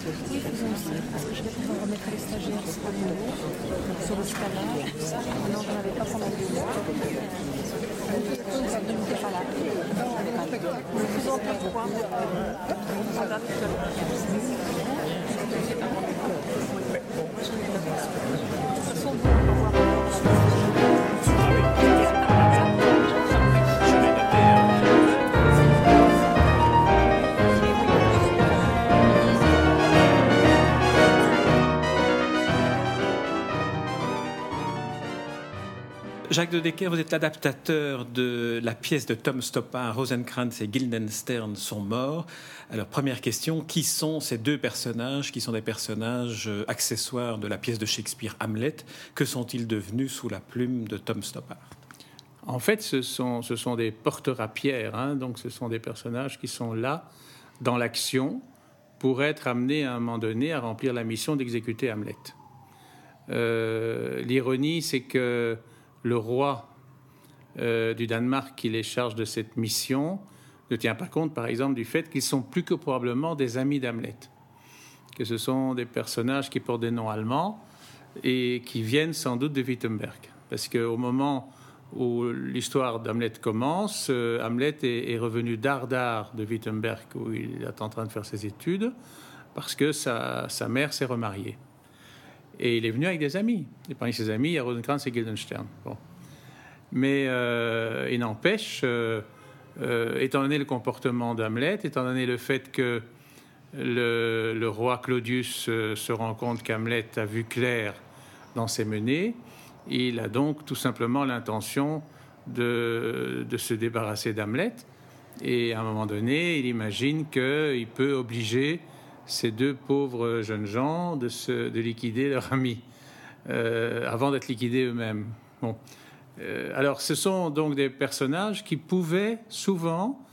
Parce que je vais pouvoir remettre les stagiaires sur le sur le scalage, tout ça. Non, je n'avais pas pendant deux ne pas là. Madame, Jacques de Decker, vous êtes l'adaptateur de la pièce de Tom Stoppard, Rosenkrantz et Guildenstern sont morts. Alors, première question, qui sont ces deux personnages qui sont des personnages euh, accessoires de la pièce de Shakespeare Hamlet? Que sont-ils devenus sous la plume de Tom Stoppard? En fait, ce sont, ce sont des porteurs à pierre, hein. donc ce sont des personnages qui sont là dans l'action pour être amenés à un moment donné à remplir la mission d'exécuter Hamlet. Euh, l'ironie, c'est que le roi euh, du Danemark qui les charge de cette mission ne tient pas compte, par exemple, du fait qu'ils sont plus que probablement des amis d'Hamlet, que ce sont des personnages qui portent des noms allemands et qui viennent sans doute de Wittenberg. Parce qu'au moment où l'histoire d'Hamlet commence, euh, Hamlet est, revenu d'Ardar de Wittenberg, où il est en train de faire ses études, parce que sa, sa mère s'est remariée. Et il est venu avec des amis. Et parmi ses amis, il y a Rosenkrantz et Guildenstern. Bon. Mais euh, il n'empêche, euh, euh, étant donné le comportement d'Hamlet, étant donné le fait que le, roi Claudius se rend compte qu'Hamlet a vu clair dans ses menées, il a donc tout simplement l'intention de, de, se débarrasser d'Hamlet. Et à un moment donné, il imagine qu'il peut obliger ces deux pauvres jeunes gens de, liquider leur ami euh, avant d'être liquidés eux-mêmes. Bon. Euh, alors, ce sont donc des personnages qui pouvaient souvent,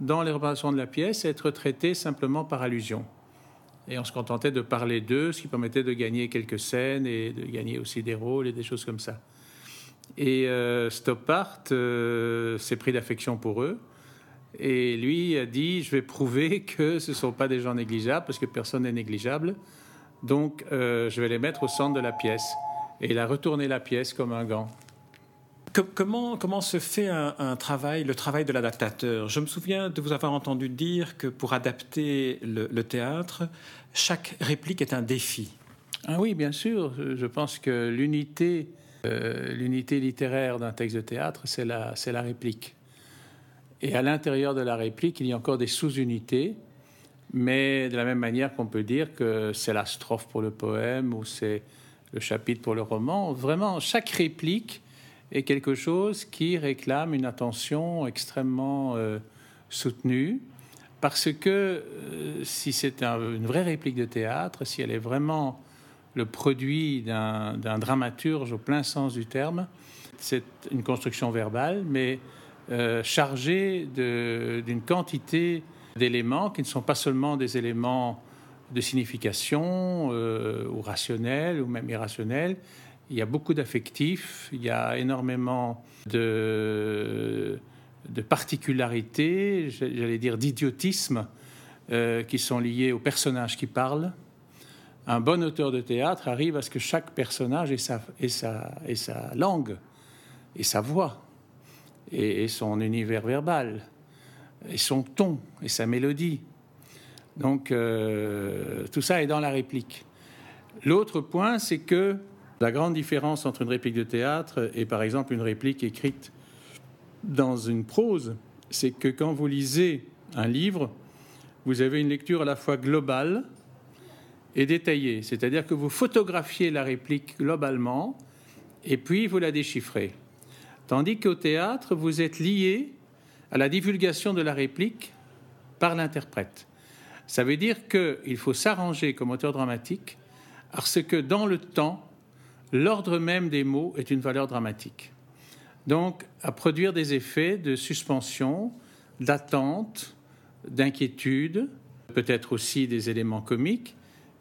dans les représentations de la pièce, être traités simplement par allusion. Et on se contentait de parler d'eux, ce qui permettait de gagner quelques scènes et de gagner aussi des rôles et des choses comme ça. Et euh, Stoppard s'est pris d'affection pour eux. Et lui a dit, je vais prouver que ce ne sont pas des gens négligeables, parce que personne n'est négligeable. Donc, euh, je vais les mettre au centre de la pièce. Et il a retourné la pièce comme un gant. Comment, comment se fait un, travail, le travail de l'adaptateur? Je me souviens de vous avoir entendu dire que pour adapter le, théâtre, chaque réplique est un défi. Ah oui, bien sûr. Je pense que l'unité, euh, l'unité littéraire d'un texte de théâtre, c'est la, c'est la réplique. Et à l'intérieur de la réplique, il y a encore des sous-unités, mais de la même manière qu'on peut dire que c'est la strophe pour le poème ou c'est le chapitre pour le roman. Vraiment, chaque réplique est quelque chose qui réclame une attention extrêmement euh, soutenue, parce que euh, si c'est une vraie réplique de théâtre, si elle est vraiment le produit d'un dramaturge au plein sens du terme, c'est une construction verbale, mais euh, chargé d'une quantité d'éléments qui ne sont pas seulement des éléments de signification euh, ou rationnels ou même irrationnels. Il y a beaucoup d'affectifs, il y a énormément de, particularités, j'allais dire d'idiotisme, euh, qui sont liés aux personnages qui parlent. Un bon auteur de théâtre arrive à ce que chaque personnage ait sa, ait sa langue et sa voix et, son univers verbal, et son ton, et sa mélodie. Donc euh, tout ça est dans la réplique. L'autre point, c'est que la grande différence entre une réplique de théâtre et par exemple une réplique écrite dans une prose, c'est que quand vous lisez un livre, vous avez une lecture à la fois globale et détaillée, c'est-à-dire que vous photographiez la réplique globalement et puis vous la déchiffrez. Tandis qu'au théâtre, vous êtes lié à la divulgation de la réplique par l'interprète. Ça veut dire qu'il faut s'arranger comme auteur dramatique parce que dans le temps, l'ordre même des mots est une valeur dramatique. Donc, à produire des effets de suspension, d'attente, d'inquiétude, peut-être aussi des éléments comiques,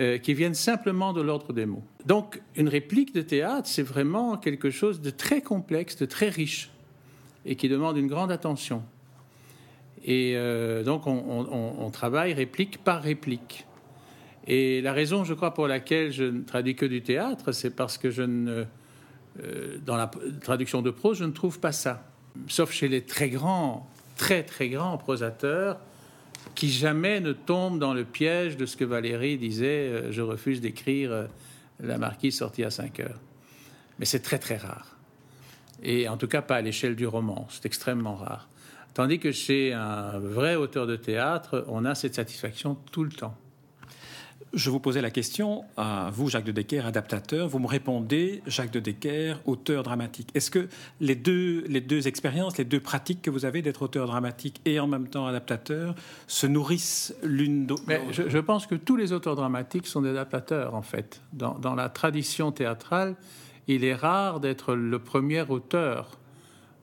euh, qui viennent simplement de l'ordre des mots. Donc une réplique de théâtre, c'est vraiment quelque chose de très complexe, de très riche, et qui demande une grande attention. Et euh, donc on, travaille réplique par réplique. Et la raison, je crois, pour laquelle je ne traduis que du théâtre, c'est parce que je ne, euh, dans la traduction de prose, je ne trouve pas ça. Sauf chez les très grands, très très grands prosateurs, qui jamais ne tombent dans le piège de ce que Valérie disait euh, Je refuse d'écrire euh, La marquise sortie à 5 heures. Mais c'est très très rare. Et en tout cas, pas à l'échelle du roman. C'est extrêmement rare. Tandis que chez un vrai auteur de théâtre, on a cette satisfaction tout le temps. Je vous posais la question à vous, Jacques de Decker, adaptateur. Vous me répondez, Jacques de Decker, auteur dramatique. Est-ce que les deux, les deux expériences, les deux pratiques que vous avez d'être auteur dramatique et en même temps adaptateur se nourrissent l'une d'autre je, je, pense que tous les auteurs dramatiques sont des adaptateurs, en fait. Dans, la tradition théâtrale, il est rare d'être le premier auteur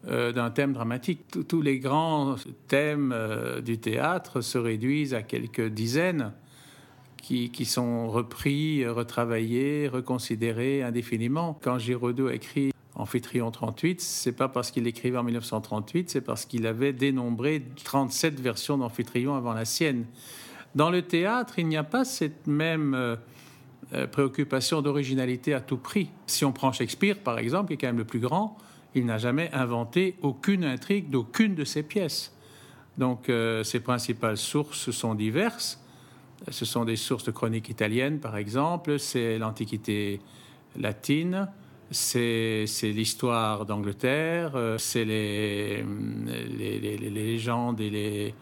euh, d'un thème dramatique. Tous les grands thèmes euh, du théâtre se réduisent à quelques dizaines qui, sont repris, retravaillés, reconsidérés indéfiniment. Quand Giraudoux écrit Amphitryon 38, c'est pas parce qu'il écrivait en 1938, c'est parce qu'il avait dénombré 37 versions d'Amphitryon avant la sienne. Dans le théâtre, il n'y a pas cette même euh, préoccupation d'originalité à tout prix. Si on prend Shakespeare, par exemple, qui est quand même le plus grand, il n'a jamais inventé aucune intrigue d'aucune de ses pièces. Donc euh, ses principales sources sont diverses. Ce sont des sources de chroniques italiennes, par exemple, c'est l'Antiquité latine, c'est l'histoire d'Angleterre, c'est les, légendes et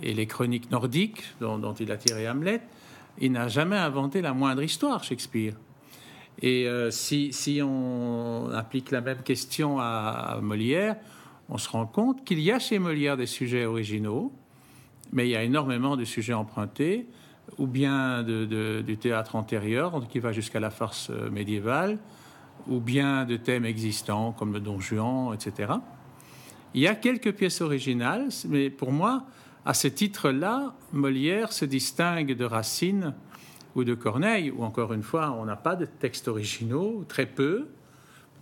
les, chroniques nordiques dont, il a tiré Hamlet. Il n'a jamais inventé la moindre histoire, Shakespeare. Et euh, si, on applique la même question à, Molière, on se rend compte qu'il y a chez Molière des sujets originaux, mais il y a énormément de sujets empruntés, ou bien du théâtre antérieur, qui va jusqu'à la farce euh, médiévale, ou bien de thèmes existants comme le Don Juan, etc. Il y a quelques pièces originales, mais pour moi, à ce titre-là, Molière se distingue de Racine ou de Corneille, où encore une fois, on n'a pas de textes originaux, très peu.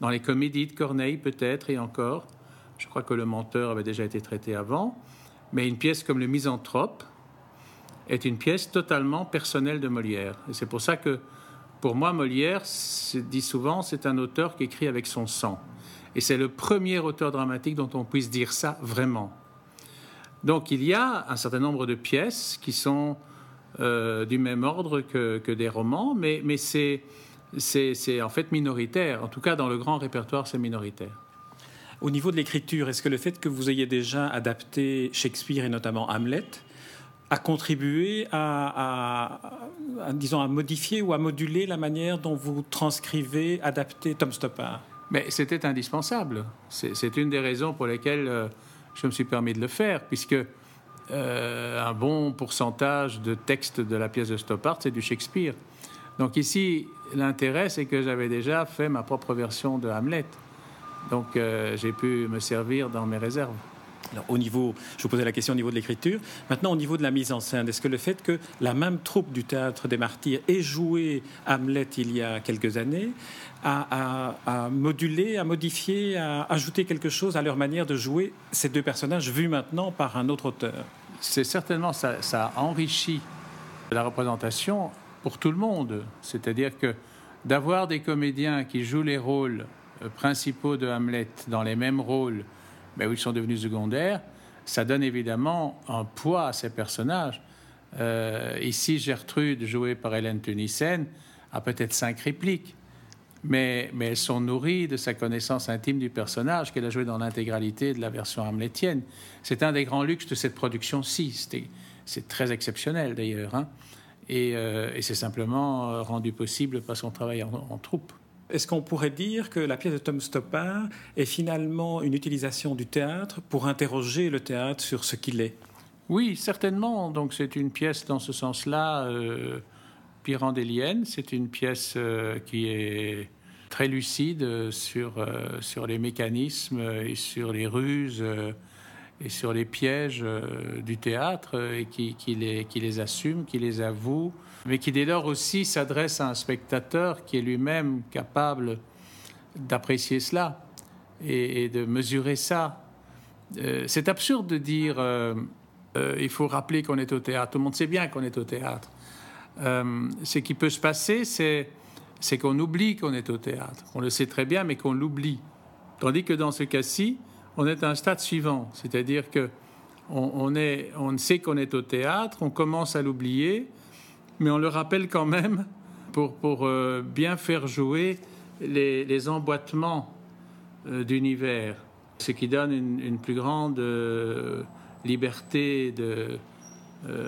Dans les comédies de Corneille, peut-être, et encore. Je crois que Le Menteur avait déjà été traité avant. Mais une pièce comme Le Misanthrope est une pièce totalement personnelle de Molière. Et c'est pour ça que, pour moi, Molière, dit souvent, c'est un auteur qui écrit avec son sang. Et c'est le premier auteur dramatique dont on puisse dire ça vraiment. Donc il y a un certain nombre de pièces qui sont euh, du même ordre que, des romans, mais, mais c'est en fait minoritaire. En tout cas, dans le grand répertoire, c'est minoritaire. Au niveau de l'écriture, est-ce que le fait que vous ayez déjà adapté Shakespeare et notamment Hamlet a contribué à, disons, à modifier ou à moduler la manière dont vous transcrivez, adaptez Tom Stoppard Mais c'était indispensable. C'est une des raisons pour lesquelles euh, je me suis permis de le faire, puisque euh, un bon pourcentage de texte de la pièce de Stoppard, c'est du Shakespeare. Donc ici, l'intérêt, c'est que j'avais déjà fait ma propre version de Hamlet. Donc euh, j'ai pu me servir dans mes réserves. Au niveau, je vous posais la question au niveau de l'écriture. Maintenant, au niveau de la mise en scène, est-ce que le fait que la même troupe du théâtre des Martyrs ait joué Hamlet il y a quelques années a, a, modulé, a modifié, a ajouté quelque chose à leur manière de jouer ces deux personnages vus maintenant par un autre auteur? C'est certainement ça, ça enrichit la représentation pour tout le monde. C'est-à-dire que d'avoir des comédiens qui jouent les rôles euh, principaux de Hamlet dans les mêmes rôles, mais où ils sont devenus secondaires, ça donne évidemment un poids à ces personnages. Euh, ici, Gertrude, jouée par Hélène Tunissen, a peut-être cinq répliques mais, elles sont nourries de sa connaissance intime du personnage qu'elle a joué dans l'intégralité de la version hamletienne. C'est un des grands luxes de cette production-ci. C'est très exceptionnel d'ailleurs. Hein. Euh, et, c'est simplement euh, rendu possible parce qu'on travaille en, troupe. Est-ce qu'on pourrait dire que la pièce de Tom Stoppard est finalement une utilisation du théâtre pour interroger le théâtre sur ce qu'il est? Oui, certainement. Donc c'est une pièce dans ce sens-là euh, Pirandélienne. C'est une pièce euh, qui est très lucide sur, euh, sur les mécanismes et sur les ruses euh, et sur les pièges du théâtre et qui, les, assume, qui les avoue, mais qui dès lors aussi s'adresse à un spectateur qui est lui-même capable d'apprécier cela et, de mesurer ça. c'est absurde de dire il faut rappeler qu'on est au théâtre. Tout le monde sait bien qu'on est au théâtre. Euh, ce qui peut se passer, c'est, c'est qu'on oublie qu'on est au théâtre. On le sait très bien, mais qu'on l'oublie. Tandis que dans ce cas-ci, on est à un stade suivant, c'est-à-dire que on, on sait qu'on est au théâtre, on commence à l'oublier, mais on le rappelle quand même pour, pour euh, bien faire jouer les, emboîtements euh, d'univers, ce qui donne une, plus grande euh, liberté de,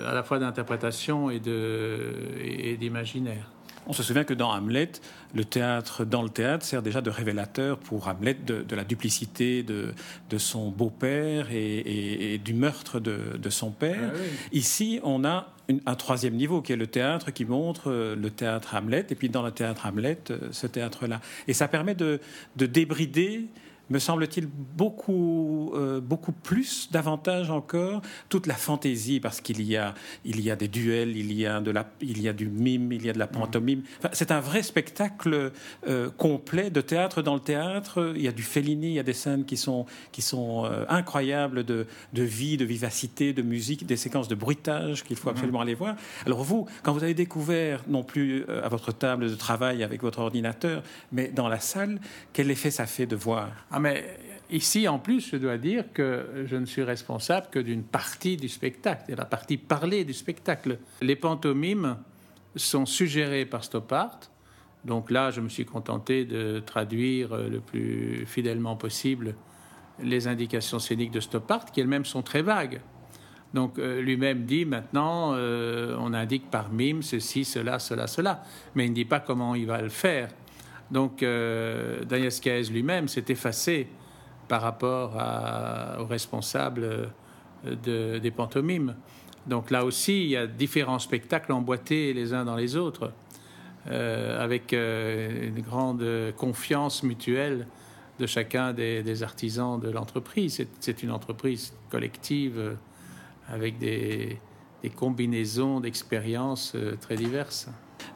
à la fois d'interprétation et d'imaginaire. On se souvient que dans Hamlet, le théâtre dans le théâtre sert déjà de révélateur pour Hamlet de, la duplicité de, son beau-père et, du meurtre de, son père. Ah Ici, on a un troisième niveau qui est le théâtre qui montre euh, le théâtre Hamlet et puis dans le théâtre Hamlet, euh, ce théâtre-là. Et ça permet de, débrider me semble-t-il, beaucoup, euh, beaucoup plus, davantage encore, toute la fantaisie, parce qu'il y a, il y a des duels, il y a, de la, il y a du mime, il y a de la pantomime. c'est un vrai spectacle euh, complet de théâtre dans le théâtre. Il y a du Fellini, il y a des scènes qui sont, qui sont euh, incroyables de, de, vie, de vivacité, de musique, des séquences de bruitage qu'il faut mhm. absolument aller voir. Alors vous, quand vous avez découvert, non plus à votre table de travail avec votre ordinateur, mais dans la salle, quel effet ça fait de voir? Ah, mais ici, en plus, je dois dire que je ne suis responsable que d'une partie du spectacle, de la partie parlée du spectacle. Les pantomimes sont suggérées par Stoppard. Donc là, je me suis contenté de traduire le plus fidèlement possible les indications scéniques de Stoppard, qui elles-mêmes sont très vagues. Donc euh, lui-même dit maintenant, euh, on indique par mime ceci, cela, cela, cela, mais il ne dit pas comment il va le faire. Donc, euh, Daniel lui-même s'est effacé par rapport aux responsables euh, des pantomimes. Donc là aussi, il y a différents spectacles emboîtés les uns dans les autres, euh, avec une grande confiance mutuelle de chacun des, artisans de l'entreprise. C'est une entreprise collective avec des combinaisons d'expériences très diverses.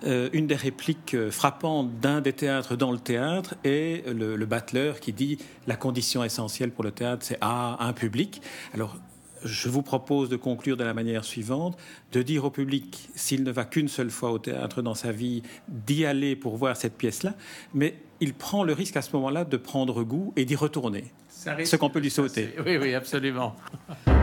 Euh, une des répliques euh, frappantes d'un des théâtres dans le théâtre est le, le battleur qui dit la condition essentielle pour le théâtre, c'est un public. Alors, je vous propose de conclure de la manière suivante, de dire au public, s'il ne va qu'une seule fois au théâtre dans sa vie, d'y aller pour voir cette pièce-là, mais il prend le risque à ce moment-là de prendre goût et d'y retourner. Ce qu'on peut lui sauter. Oui, oui, absolument.